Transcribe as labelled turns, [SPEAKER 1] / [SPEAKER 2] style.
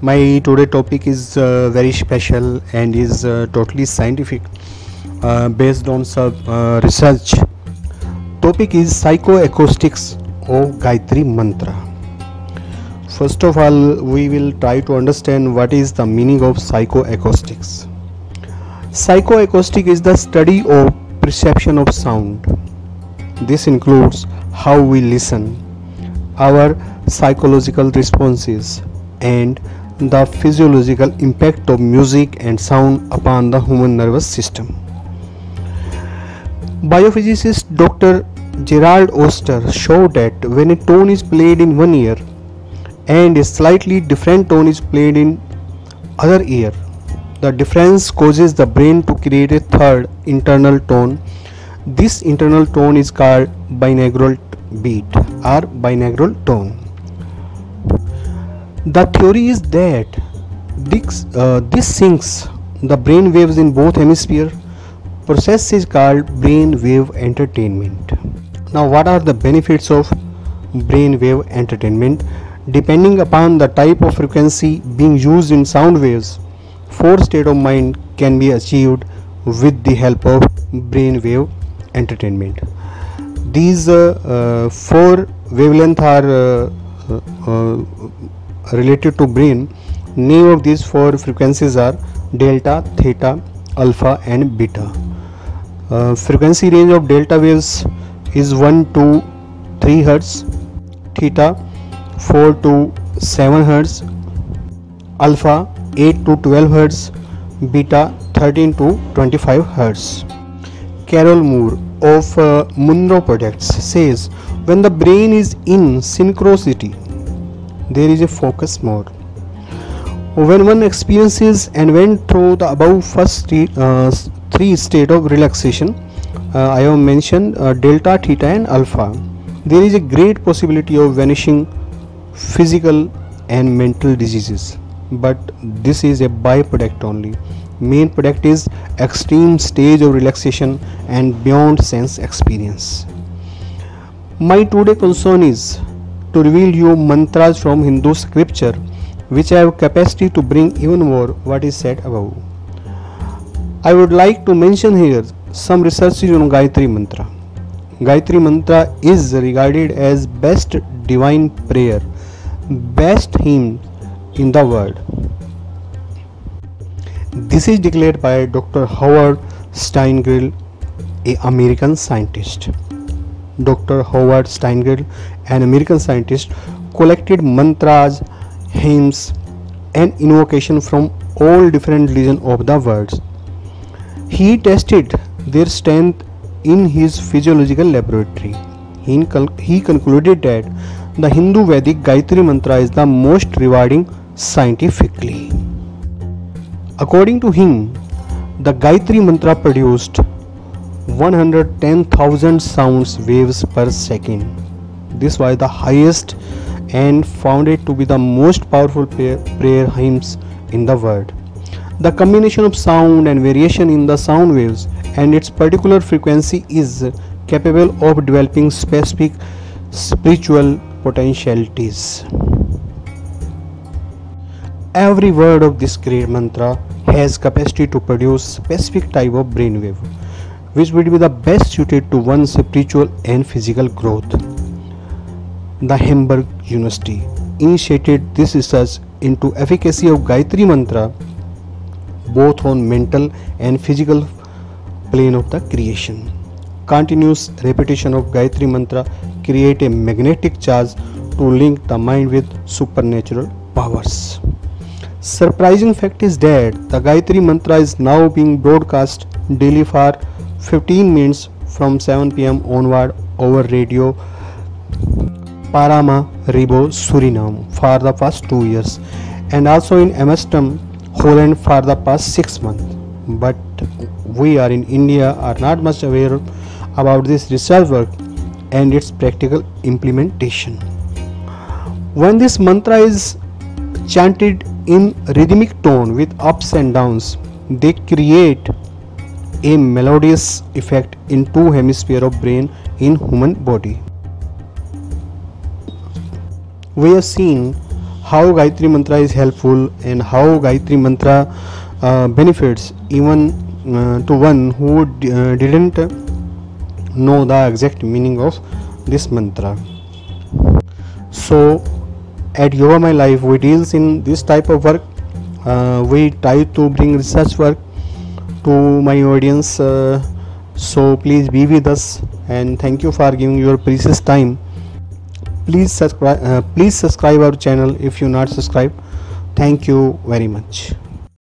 [SPEAKER 1] My today topic is uh, very special and is uh, totally scientific, uh, based on some uh, research. Topic is psychoacoustics of Gayatri Mantra. First of all, we will try to understand what is the meaning of psychoacoustics. Psychoacoustic is the study of perception of sound. This includes how we listen, our psychological responses, and the physiological impact of music and sound upon the human nervous system. Biophysicist Dr. Gerald Oster showed that when a tone is played in one ear and a slightly different tone is played in other ear, the difference causes the brain to create a third internal tone. This internal tone is called binaural beat or binaural tone. The theory is that this, uh, this syncs the brain waves in both hemispheres. Process is called brain wave entertainment. Now, what are the benefits of brain wave entertainment? Depending upon the type of frequency being used in sound waves, four state of mind can be achieved with the help of brain wave entertainment. These uh, uh, four wavelength are uh, uh, uh, related to brain. Name of these four frequencies are delta, theta, alpha, and beta. Uh, frequency range of delta waves is 1 to 3 hertz, theta 4 to 7 hertz, alpha 8 to 12 hertz, beta 13 to 25 hertz. Carol Moore of uh, Monroe Projects says when the brain is in synchronicity, there is a focus mode. When one experiences and went through the above first three, uh, three state of relaxation, uh, I have mentioned uh, delta, theta, and alpha. There is a great possibility of vanishing physical and mental diseases, but this is a byproduct only. Main product is extreme stage of relaxation and beyond sense experience. My today concern is to reveal you mantras from Hindu scripture which have capacity to bring even more what is said above. I would like to mention here some researches on Gayatri Mantra. Gayatri Mantra is regarded as best divine prayer, best hymn in the world. This is declared by Dr. Howard Steingrill, a American scientist. Dr. Howard Steingeril, an American scientist, collected mantras, hymns, and invocation from all different religions of the world. He tested their strength in his physiological laboratory. He concluded that the Hindu Vedic Gayatri Mantra is the most rewarding scientifically. According to him, the Gayatri Mantra produced 110,000 sounds waves per second. This was the highest and found it to be the most powerful prayer, hymns in the world. The combination of sound and variation in the sound waves and its particular frequency is capable of developing specific spiritual potentialities. Every word of this great mantra has capacity to produce specific type of brainwave which would be the best suited to one's spiritual and physical growth. The Hamburg University initiated this research into efficacy of Gayatri Mantra both on mental and physical plane of the creation. Continuous repetition of Gayatri Mantra create a magnetic charge to link the mind with supernatural powers. Surprising fact is that the Gayatri Mantra is now being broadcast daily for 15 minutes from 7 pm onward over radio Parama Ribo Suriname for the past 2 years and also in Amsterdam Holland for the past 6 months. But we are in India are not much aware about this research work and its practical implementation. When this mantra is chanted in rhythmic tone with ups and downs they create a melodious effect in two hemisphere of brain in human body we have seen how Gayatri Mantra is helpful and how Gayatri Mantra uh, benefits even uh, to one who d- uh, didn't know the exact meaning of this mantra. So, at Yoga My Life, we deals in this type of work. Uh, we try to bring research work to my audience. Uh, so please be with us and thank you for giving your precious time. Please subscribe. Uh, please subscribe our channel if you not subscribe. Thank you very much.